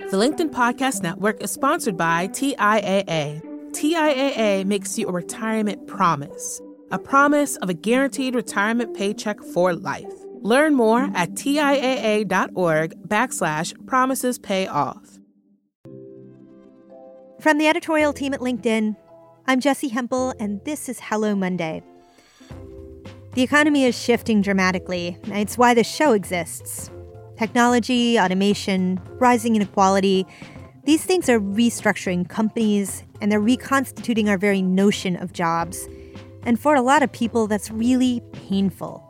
The LinkedIn Podcast Network is sponsored by TIAA. TIAA makes you a retirement promise, a promise of a guaranteed retirement paycheck for life. Learn more at TIAA.org backslash promises pay off. From the editorial team at LinkedIn, I'm Jessi Hempel, and this is Hello Monday. The economy is shifting dramatically. It's why this show exists. Technology, automation, rising inequality, these things are restructuring companies and they're reconstituting our very notion of jobs. And for a lot of people, that's really painful.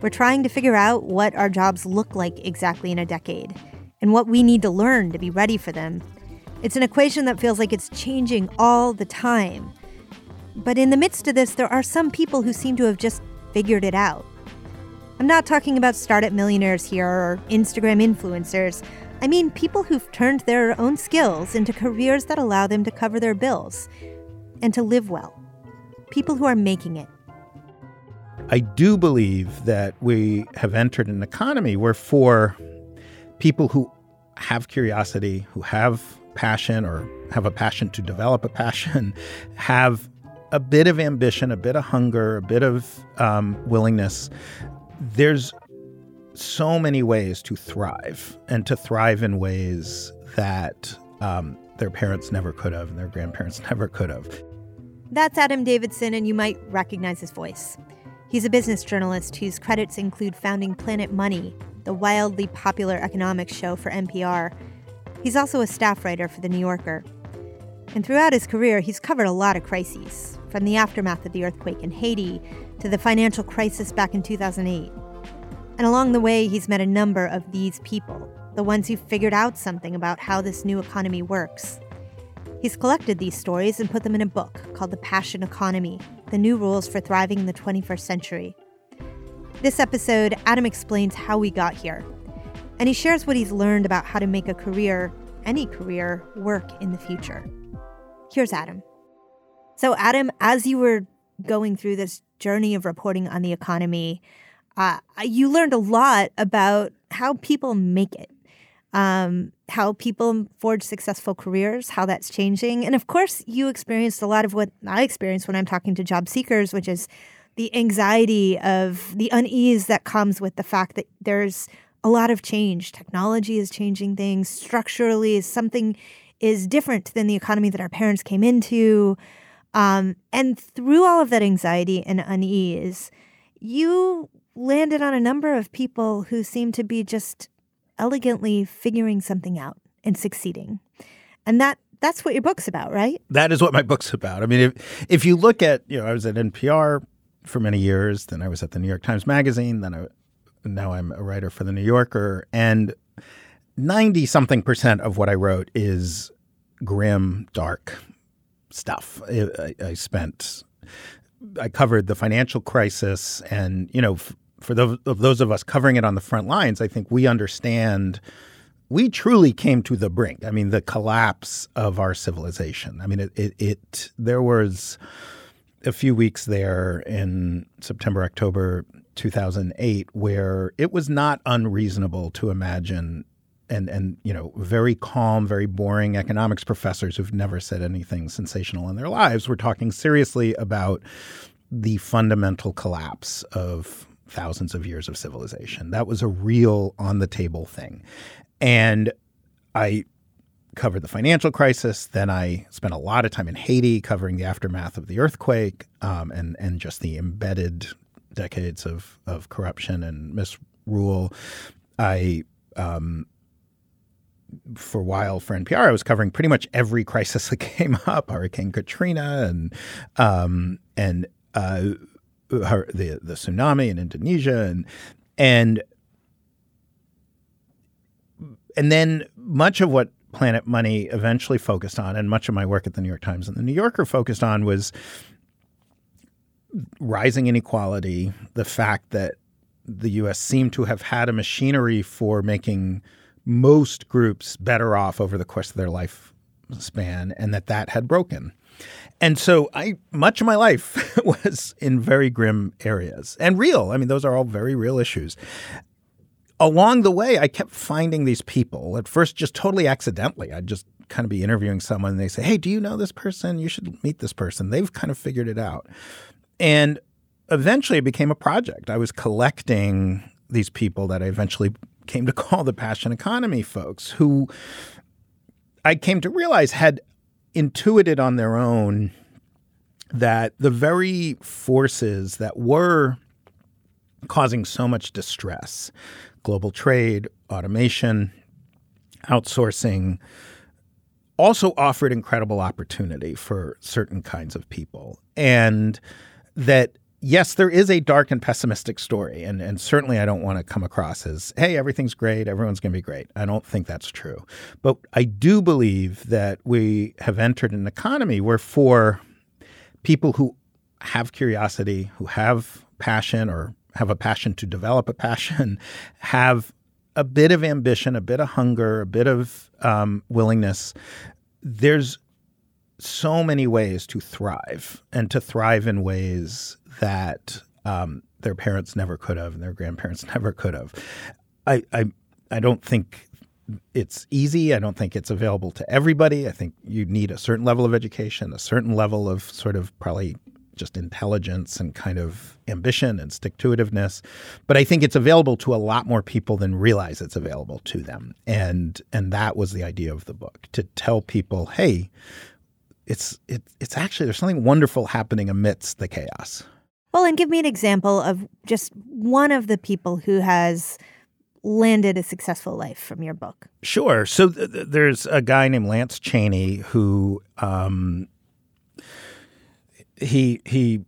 We're trying to figure out what our jobs look like exactly in a decade and what we need to learn to be ready for them. It's an equation that feels like it's changing all the time. But in the midst of this, there are some people who seem to have just figured it out. I'm not talking about startup millionaires here or Instagram influencers. I mean people who've turned their own skills into careers that allow them to cover their bills and to live well. People who are making it. I do believe that we have entered an economy where, for people who have curiosity, who have passion or have a passion to develop a passion, have a bit of ambition, a bit of hunger, a bit of um, willingness, there's so many ways to thrive and to thrive in ways that um, their parents never could have and their grandparents never could have. That's Adam Davidson, and you might recognize his voice. He's a business journalist whose credits include founding Planet Money, the wildly popular economics show for NPR. He's also a staff writer for The New Yorker. And throughout his career, he's covered a lot of crises, from the aftermath of the earthquake in Haiti to the financial crisis back in 2008. And along the way, he's met a number of these people, the ones who figured out something about how this new economy works. He's collected these stories and put them in a book called The Passion Economy The New Rules for Thriving in the 21st Century. This episode, Adam explains how we got here, and he shares what he's learned about how to make a career, any career, work in the future. Here's Adam. So, Adam, as you were going through this journey of reporting on the economy, uh, you learned a lot about how people make it, um, how people forge successful careers, how that's changing. And of course, you experienced a lot of what I experience when I'm talking to job seekers, which is the anxiety of the unease that comes with the fact that there's a lot of change. Technology is changing things structurally, something is different than the economy that our parents came into. Um, and through all of that anxiety and unease, you landed on a number of people who seem to be just elegantly figuring something out and succeeding. And that that's what your book's about, right? That is what my book's about. I mean, if if you look at, you know, I was at NPR for many years, then I was at the New York Times Magazine, then I now I'm a writer for the New Yorker, and 90 something percent of what I wrote is grim, dark stuff. I, I spent, I covered the financial crisis, and you know, f- for those of those of us covering it on the front lines, I think we understand. We truly came to the brink. I mean, the collapse of our civilization. I mean, it, it, it there was a few weeks there in September, October 2008, where it was not unreasonable to imagine and and you know very calm, very boring economics professors who've never said anything sensational in their lives were talking seriously about the fundamental collapse of thousands of years of civilization. That was a real on the table thing, and I covered the financial crisis. Then I spent a lot of time in Haiti covering the aftermath of the earthquake um, and and just the embedded decades of of corruption and misrule. I um, for a while for NPR, I was covering pretty much every crisis that came up: Hurricane Katrina and um, and uh, the the tsunami in Indonesia and and and then much of what Planet Money eventually focused on, and much of my work at the New York Times and the New Yorker focused on was rising inequality, the fact that the U.S. seemed to have had a machinery for making most groups better off over the course of their lifespan and that that had broken. And so I much of my life was in very grim areas and real. I mean those are all very real issues. along the way, I kept finding these people. At first, just totally accidentally. I'd just kind of be interviewing someone and they say, Hey, do you know this person? You should meet this person. They've kind of figured it out. And eventually it became a project. I was collecting these people that I eventually came to call the passion economy folks who I came to realize had intuited on their own that the very forces that were causing so much distress global trade, automation, outsourcing also offered incredible opportunity for certain kinds of people. And that yes, there is a dark and pessimistic story. And, and certainly I don't want to come across as, hey, everything's great, everyone's going to be great. I don't think that's true. But I do believe that we have entered an economy where for people who have curiosity, who have passion or have a passion to develop a passion, have a bit of ambition, a bit of hunger, a bit of um, willingness, there's so many ways to thrive and to thrive in ways that um, their parents never could have and their grandparents never could have. I, I, I don't think it's easy. I don't think it's available to everybody. I think you need a certain level of education, a certain level of sort of probably just intelligence and kind of ambition and stick to itiveness. But I think it's available to a lot more people than realize it's available to them. And and that was the idea of the book to tell people, hey, it's it, it's actually there's something wonderful happening amidst the chaos. Well, and give me an example of just one of the people who has landed a successful life from your book. Sure. So th- th- there's a guy named Lance Cheney who um, he he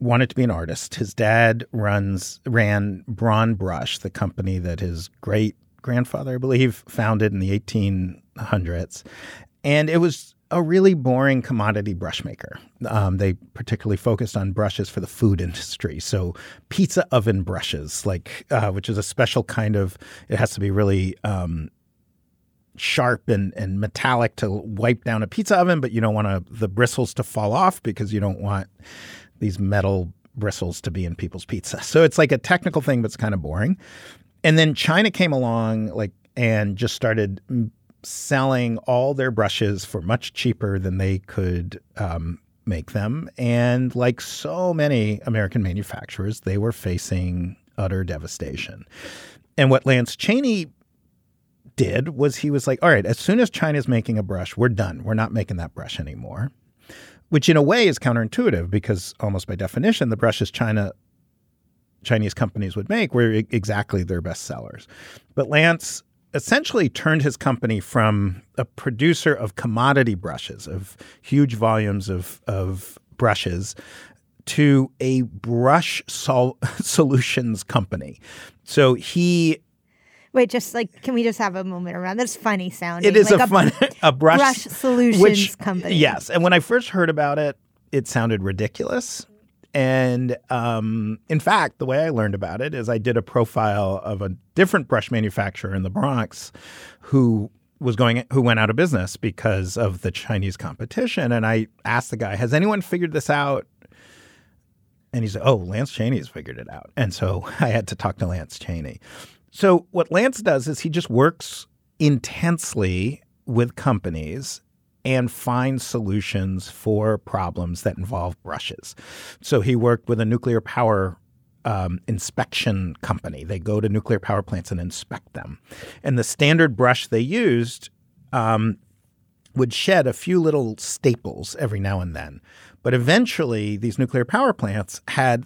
wanted to be an artist. His dad runs ran Braun Brush, the company that his great grandfather, I believe, founded in the 1800s, and it was a really boring commodity brush maker. Um, they particularly focused on brushes for the food industry. So pizza oven brushes, like uh, which is a special kind of. It has to be really um, sharp and, and metallic to wipe down a pizza oven, but you don't want to, the bristles to fall off because you don't want these metal bristles to be in people's pizza. So it's like a technical thing, but it's kind of boring. And then China came along, like, and just started selling all their brushes for much cheaper than they could um, make them. And like so many American manufacturers, they were facing utter devastation. And what Lance Cheney did was he was like, all right, as soon as China's making a brush, we're done. We're not making that brush anymore. Which in a way is counterintuitive because almost by definition, the brushes China Chinese companies would make were exactly their best sellers. But Lance essentially turned his company from a producer of commodity brushes, of huge volumes of, of brushes, to a brush sol- solutions company. So he Wait, just like, can we just have a moment around? That's funny sounding. It is like a, fun a brush, brush solutions which, company. Yes, and when I first heard about it, it sounded ridiculous. And um, in fact, the way I learned about it is I did a profile of a different brush manufacturer in the Bronx who was going who went out of business because of the Chinese competition. And I asked the guy, "Has anyone figured this out?" And he said, "Oh, Lance Cheney has figured it out." And so I had to talk to Lance Cheney. So what Lance does is he just works intensely with companies and find solutions for problems that involve brushes. So he worked with a nuclear power um, inspection company. They go to nuclear power plants and inspect them. And the standard brush they used um, would shed a few little staples every now and then. But eventually, these nuclear power plants had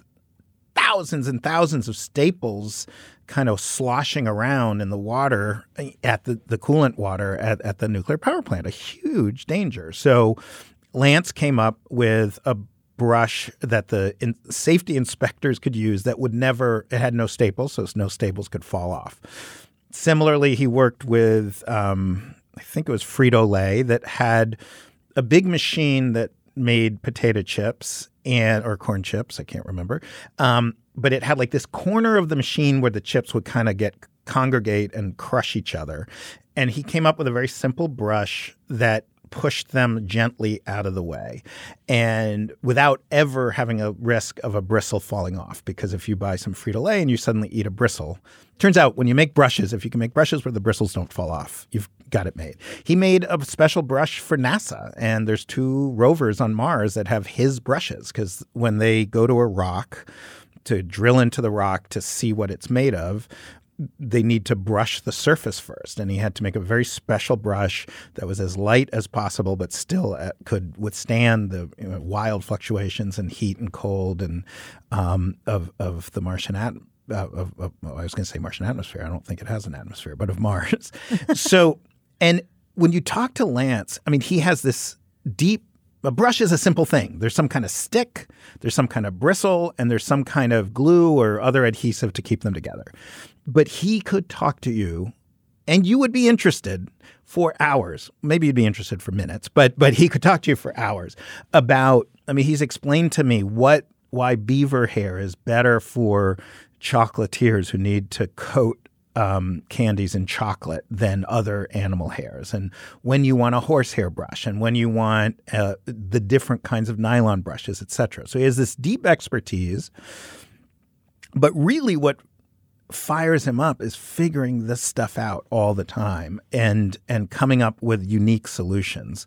thousands and thousands of staples kind of sloshing around in the water at the, the coolant water at, at the nuclear power plant, a huge danger. So Lance came up with a brush that the in, safety inspectors could use that would never, it had no staples, so no staples could fall off. Similarly, he worked with, um, I think it was Frito Lay, that had a big machine that made potato chips and or corn chips, I can't remember. Um, but it had like this corner of the machine where the chips would kind of get congregate and crush each other. And he came up with a very simple brush that pushed them gently out of the way and without ever having a risk of a bristle falling off. Because if you buy some Frito Lay and you suddenly eat a bristle, turns out when you make brushes, if you can make brushes where the bristles don't fall off, you've got it made. He made a special brush for NASA, and there's two rovers on Mars that have his brushes because when they go to a rock, to drill into the rock to see what it's made of, they need to brush the surface first. And he had to make a very special brush that was as light as possible, but still uh, could withstand the you know, wild fluctuations and heat and cold and um, of, of the Martian atmosphere. Uh, of, of well, I was going to say Martian atmosphere. I don't think it has an atmosphere, but of Mars. so, and when you talk to Lance, I mean, he has this deep a brush is a simple thing. There's some kind of stick, there's some kind of bristle, and there's some kind of glue or other adhesive to keep them together. But he could talk to you and you would be interested for hours. Maybe you'd be interested for minutes, but but he could talk to you for hours about I mean, he's explained to me what why beaver hair is better for chocolatiers who need to coat um, candies and chocolate than other animal hairs, and when you want a horsehair brush, and when you want uh, the different kinds of nylon brushes, etc. So he has this deep expertise. But really, what fires him up is figuring this stuff out all the time and and coming up with unique solutions.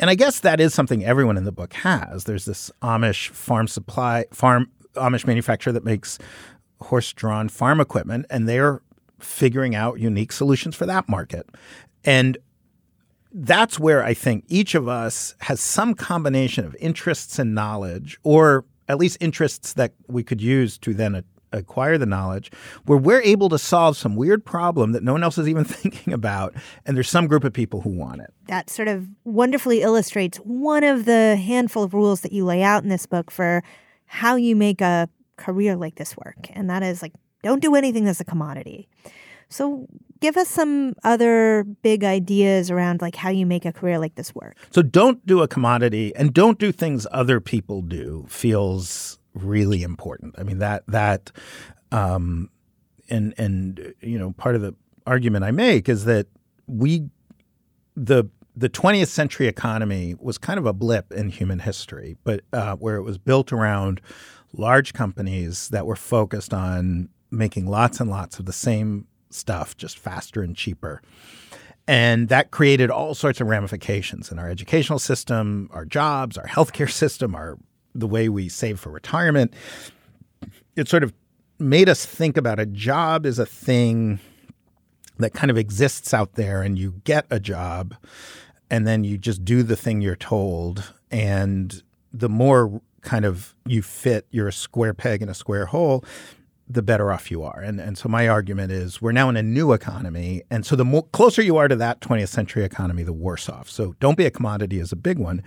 And I guess that is something everyone in the book has. There's this Amish farm supply farm Amish manufacturer that makes horse-drawn farm equipment and they're figuring out unique solutions for that market. And that's where I think each of us has some combination of interests and knowledge, or at least interests that we could use to then acquire the knowledge, where we're able to solve some weird problem that no one else is even thinking about. And there's some group of people who want it. That sort of wonderfully illustrates one of the handful of rules that you lay out in this book for how you make a career like this work. And that is like, don't do anything that's a commodity. So give us some other big ideas around like how you make a career like this work. So don't do a commodity and don't do things other people do feels really important. I mean that that um and and you know part of the argument I make is that we the the 20th century economy was kind of a blip in human history, but uh, where it was built around large companies that were focused on making lots and lots of the same stuff just faster and cheaper. And that created all sorts of ramifications in our educational system, our jobs, our healthcare system, our the way we save for retirement. It sort of made us think about a job as a thing that kind of exists out there and you get a job and then you just do the thing you're told and the more kind of you fit you're a square peg in a square hole the better off you are. And and so my argument is we're now in a new economy, and so the more closer you are to that 20th century economy, the worse off. So don't be a commodity is a big one.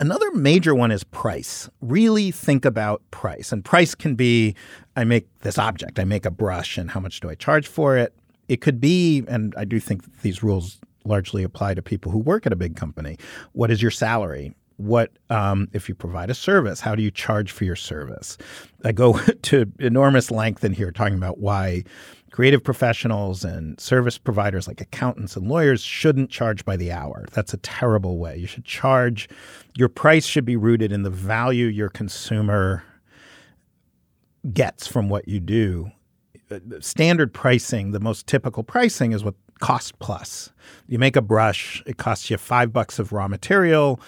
Another major one is price. Really think about price. And price can be I make this object, I make a brush, and how much do I charge for it? It could be, and I do think these rules largely apply to people who work at a big company. What is your salary? What um, if you provide a service how do you charge for your service? I go to enormous length in here talking about why creative professionals and service providers like accountants and lawyers shouldn't charge by the hour. That's a terrible way. You should charge your price should be rooted in the value your consumer gets from what you do. Uh, standard pricing the most typical pricing is what cost plus. You make a brush, it costs you five bucks of raw material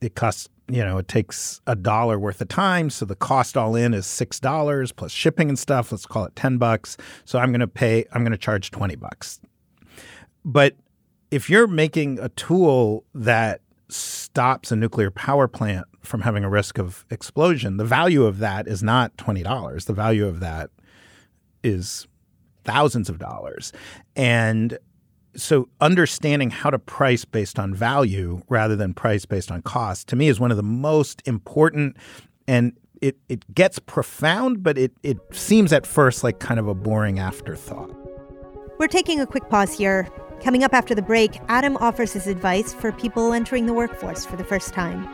it costs you know it takes a dollar worth of time. So the cost all in is six dollars plus shipping and stuff. Let's call it 10 bucks. So i'm going to pay i'm going to charge 20 bucks. But if you're making a tool that stops a nuclear power plant from having a risk of explosion the value of that is not $20 the value of that is thousands of dollars. And so understanding how to price based on value rather than price based on cost to me is one of the most important and it, it gets profound but it, it seems at first like kind of a boring afterthought. We're taking a quick pause here. Coming up after the break adam offers his advice for people entering the workforce for the first time.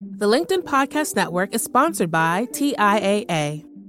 The linkedin podcast network is sponsored by tiaa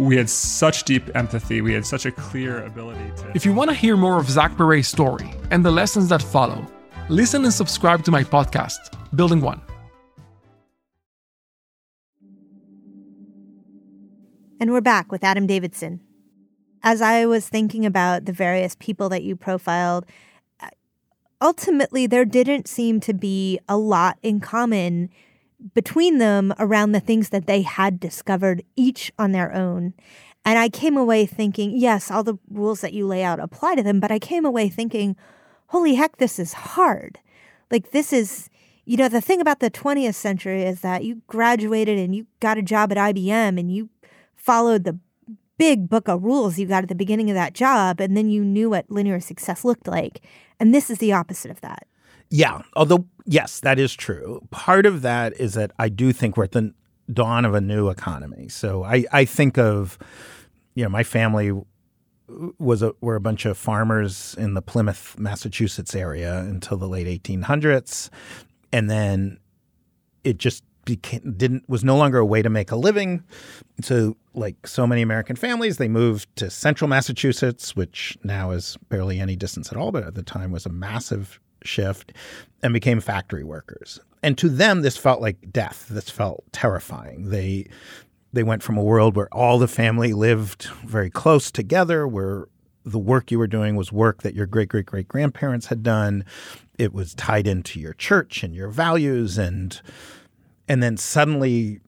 we had such deep empathy. We had such a clear ability to. If you want to hear more of Zach Perret's story and the lessons that follow, listen and subscribe to my podcast, Building One. And we're back with Adam Davidson. As I was thinking about the various people that you profiled, uh, ultimately there didn't seem to be a lot in common between them around the things that they had discovered each on their own. And I came away thinking, yes, all the rules that you lay out apply to them, but I came away thinking, holy heck, this is hard. Like, this is, you know, the thing about the 20th century is that you graduated and you got a job at IBM and you followed the big book of rules you got at the beginning of that job, and then you knew what linear success looked like. And this is the opposite of that. Yeah, although yes, that is true. Part of that is that I do think we're at the dawn of a new economy. So I, I think of, you know, my family was a were a bunch of farmers in the Plymouth, Massachusetts area until the late 1800s, and then it just became didn't was no longer a way to make a living. So like so many American families, they moved to central Massachusetts, which now is barely any distance at all, but at the time was a massive shift and became factory workers. And to them, this felt like death. This felt terrifying. They they went from a world where all the family lived very close together, where the work you were doing was work that your great great great grandparents had done. It was tied into your church and your values, and and then suddenly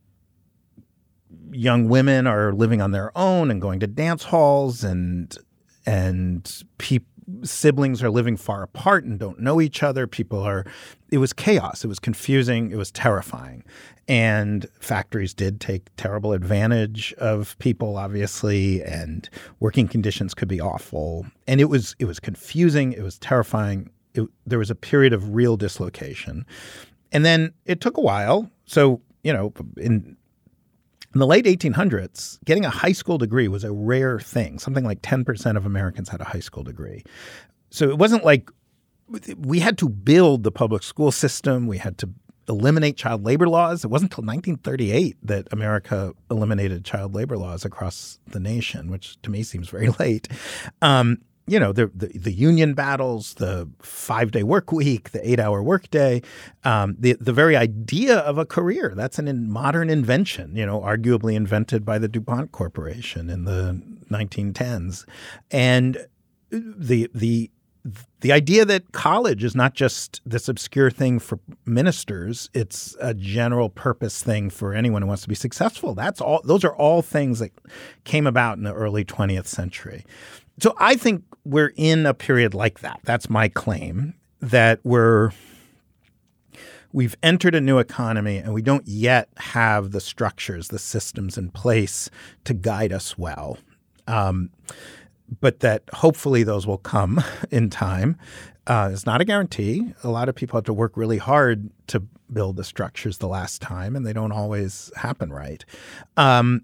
young women are living on their own and going to dance halls and and people siblings are living far apart and don't know each other. People are, it was chaos. It was confusing. It was terrifying. And factories did take terrible advantage of people, obviously, and working conditions could be awful. And it was, it was confusing. It was terrifying. It, there was a period of real dislocation. And then it took a while. So, you know, in in the late 1800s, getting a high school degree was a rare thing. Something like 10% of Americans had a high school degree. So it wasn't like we had to build the public school system. We had to eliminate child labor laws. It wasn't until 1938 that America eliminated child labor laws across the nation, which to me seems very late. Um, you know the, the, the union battles, the five day work week, the eight hour workday, um, the the very idea of a career. That's an in modern invention. You know, arguably invented by the DuPont Corporation in the 1910s, and the the the idea that college is not just this obscure thing for ministers it's a general purpose thing for anyone who wants to be successful that's all those are all things that came about in the early 20th century so I think we're in a period like that. That's my claim that we're we've entered a new economy and we don't yet have the structures, the systems in place to guide us well. Um, but that hopefully those will come in time. Uh, it's not a guarantee. A lot of people have to work really hard to build the structures the last time, and they don't always happen right. Um,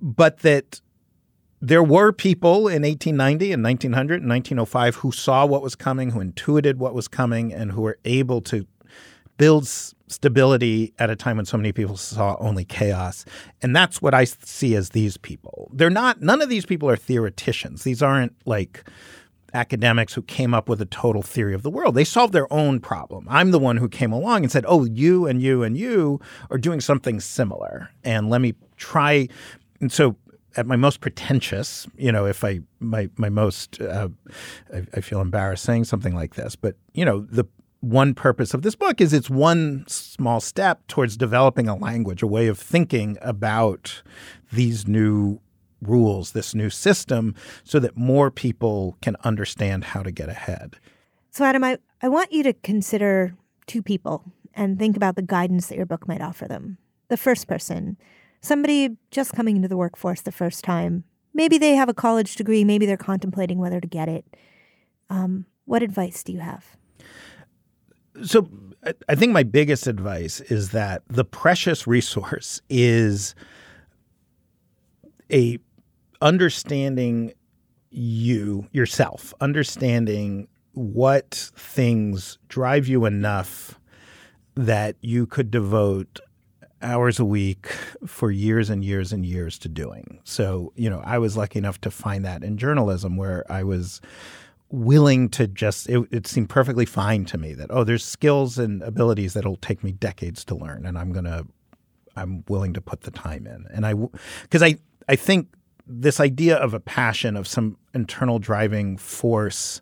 but that there were people in 1890 and 1900 and 1905 who saw what was coming, who intuited what was coming, and who were able to build stability at a time when so many people saw only chaos. And that's what I see as these people. They're not, none of these people are theoreticians. These aren't like academics who came up with a total theory of the world. They solved their own problem. I'm the one who came along and said, oh, you and you and you are doing something similar. And let me try. And so at my most pretentious, you know, if I my my most, uh, I, I, feel embarrassed saying something like this, but you know, the one purpose of this book is it's one small step towards developing a language, a way of thinking about these new rules, this new system, so that more people can understand how to get ahead. So, Adam, I, I want you to consider two people and think about the guidance that your book might offer them. The first person, somebody just coming into the workforce the first time. Maybe they have a college degree, maybe they're contemplating whether to get it. Um, what advice do you have? So, I think my biggest advice is that the precious resource is a understanding you yourself, understanding what things drive you enough that you could devote hours a week for years and years and years to doing. So, you know, I was lucky enough to find that in journalism where I was willing to just it, it, seemed perfectly fine to me that oh there's skills and abilities that'll take me decades to learn and i'm gonna i'm willing to put the time in and i because i i think this idea of a passion of some internal driving force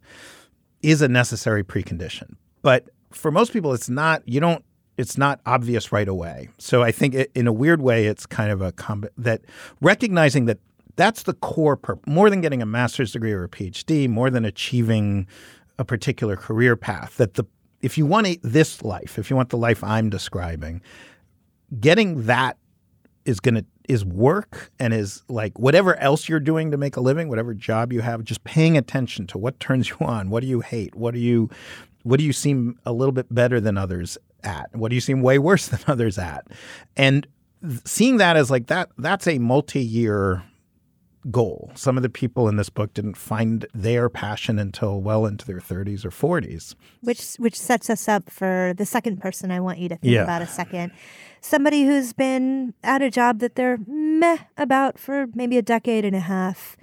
is a necessary precondition but for most people it's not you don't it's not obvious right away so i think it, in a weird way it's kind of a comb- that recognizing that that's the core purpose. More than getting a master's degree or a PhD, more than achieving a particular career path. That the if you want a, this life, if you want the life I'm describing, getting that is going to is work and is like whatever else you're doing to make a living, whatever job you have, just paying attention to what turns you on, what do you hate, what do you what do you seem a little bit better than others at, what do you seem way worse than others at, and seeing that as like that that's a multi-year goal. Some of the people in this book didn't find their passion until well into their 30s or 40s. Which which sets us up for the second person I want you to think yeah. about a second. Somebody who's been at a job that they're meh about for maybe a decade and a half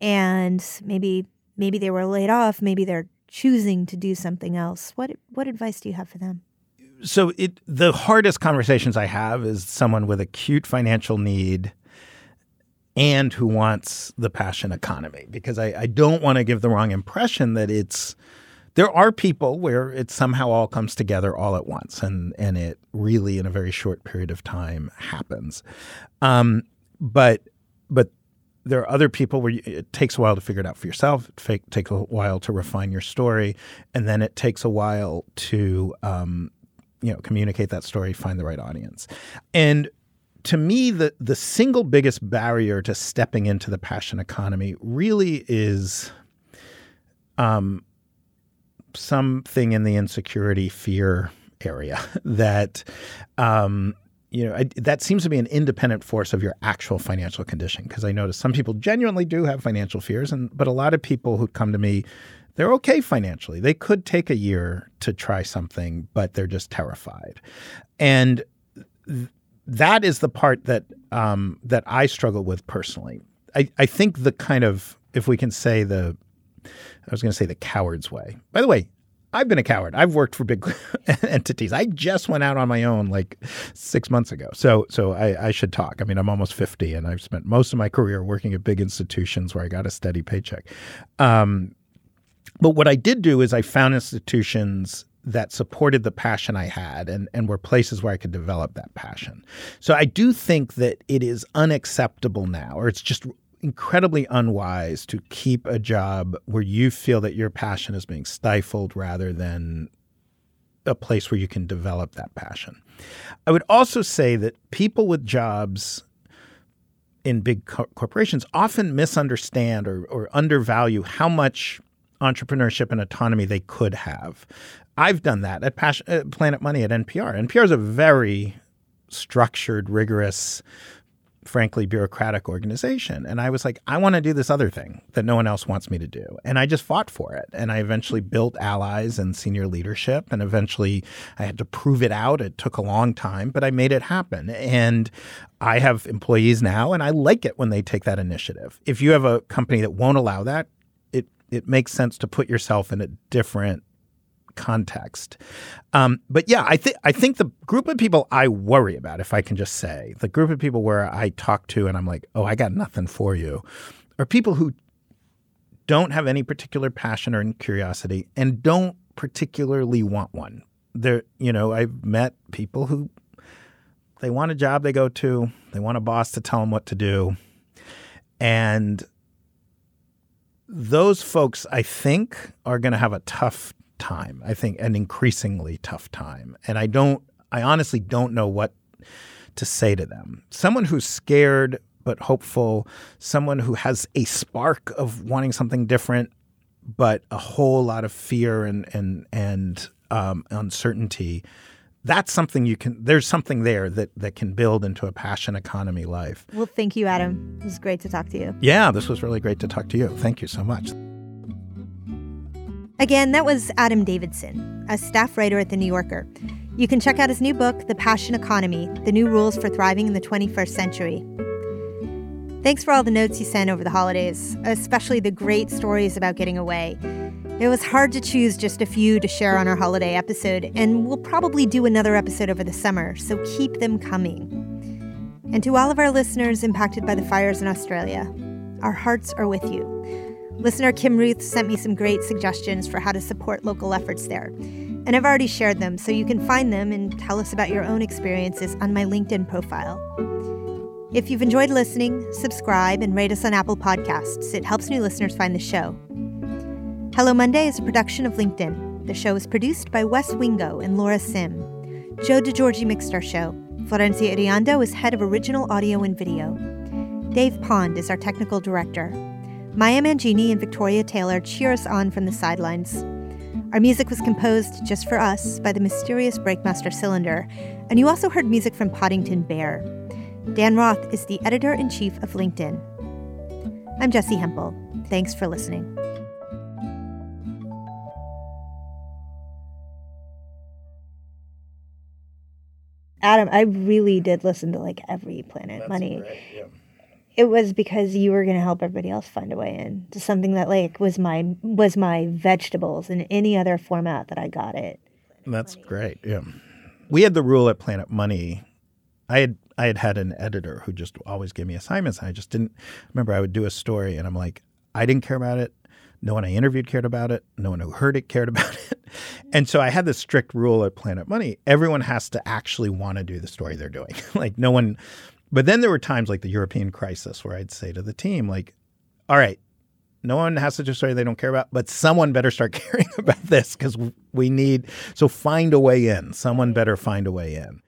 and maybe maybe they were laid off, maybe they're choosing to do something else. What what advice do you have for them? So it the hardest conversations I have is someone with acute financial need and who wants the passion economy because I, I don't want to give the wrong impression that it's there are people where it somehow all comes together all at once and and it really in a very short period of time happens um, but but there are other people where you, it takes a while to figure it out for yourself. It takes a while to refine your story, and then it takes a while to um, you know communicate that story, find the right audience. And to me, the the single biggest barrier to stepping into the passion economy really is um, something in the insecurity fear area that um, you know I, that seems to be an independent force of your actual financial condition because I notice some people genuinely do have financial fears and but a lot of people who come to me they're okay financially they could take a year to try something but they're just terrified and th- that is the part that um, that I struggle with personally. I, I think the kind of if we can say the I was going to say the coward's way. By the way, I've been a coward. I've worked for big entities. I just went out on my own like six months ago. So so I, I, should talk. I mean, I'm almost 50 and I've spent most of my career working at big institutions where I got a steady paycheck. Um, but what I did do is I found institutions that supported the passion I had and, and were places where I could develop that passion. So I do think that it is unacceptable now, or it's just incredibly unwise to keep a job where you feel that your passion is being stifled rather than a place where you can develop that passion. I would also say that people with jobs in big co- corporations often misunderstand or, or undervalue how much entrepreneurship and autonomy they could have. I've done that at uh, Planet Money at NPR. NPR is a very structured, rigorous, frankly bureaucratic organization. And i was like i want to do this other thing that no one else wants me to do. And i just fought for it. And i eventually built allies and senior leadership. And eventually i had to prove it out. It took a long time but i made it happen. And i have employees now and i like it when they take that initiative. If you have a company that won't allow that it makes sense to put yourself in a different context. Um, but yeah, I think I think the group of people I worry about, if I can just say, the group of people where I talk to and I'm like, oh, I got nothing for you, are people who don't have any particular passion or curiosity and don't particularly want one. There, you know, I've met people who they want a job they go to, they want a boss to tell them what to do, and those folks, I think, are going to have a tough time. I think an increasingly tough time. And I don't I honestly don't know what to say to them. Someone who's scared but hopeful, someone who has a spark of wanting something different but a whole lot of fear and and and um, uncertainty. That's something you can. There's something there that that can build into a passion economy life. Well, thank you, Adam. It was great to talk to you. Yeah, this was really great to talk to you. Thank you so much. Again, that was Adam Davidson, a staff writer at The New Yorker. You can check out his new book, The Passion Economy The New Rules for Thriving in the 21st Century. Thanks for all the notes you sent over the holidays, especially the great stories about getting away. It was hard to choose just a few to share on our holiday episode, and we'll probably do another episode over the summer, so keep them coming. And to all of our listeners impacted by the fires in Australia, our hearts are with you. Listener Kim Ruth sent me some great suggestions for how to support local efforts there. And I've already shared them, so you can find them and tell us about your own experiences on my LinkedIn profile. If you've enjoyed listening, subscribe and rate us on Apple Podcasts. It helps new listeners find the show. Hello Monday is a production of LinkedIn. The show is produced by Wes Wingo and Laura Sim. Joe DeGeorge mixed our show. Florencia Iriondo is head of original audio and video. Dave Pond is our technical director. Maya Mangini and Victoria Taylor cheer us on from the sidelines. Our music was composed just for us by the mysterious Breakmaster Cylinder, and you also heard music from Poddington Bear. Dan Roth is the editor in chief of LinkedIn. I'm Jessi Hempel. Thanks for listening. Adam, I really did listen to like every Planet That's Money. Yeah it was because you were going to help everybody else find a way in to something that like was my was my vegetables in any other format that I got it. That's great. Yeah. We had the rule at Planet Money. I had I had had an editor who just always gave me assignments. And I just didn't remember I would do a story and I'm like, I didn't care about it. No one I interviewed cared about it. No one who heard it cared about it. And so I had this strict rule at Planet Money. Everyone has to actually want to do the story they're doing. like no one but then there were times like the European crisis where I'd say to the team, like, all right, no one has such a story they don't care about, but someone better start caring about this because we need, so find a way in. Someone better find a way in.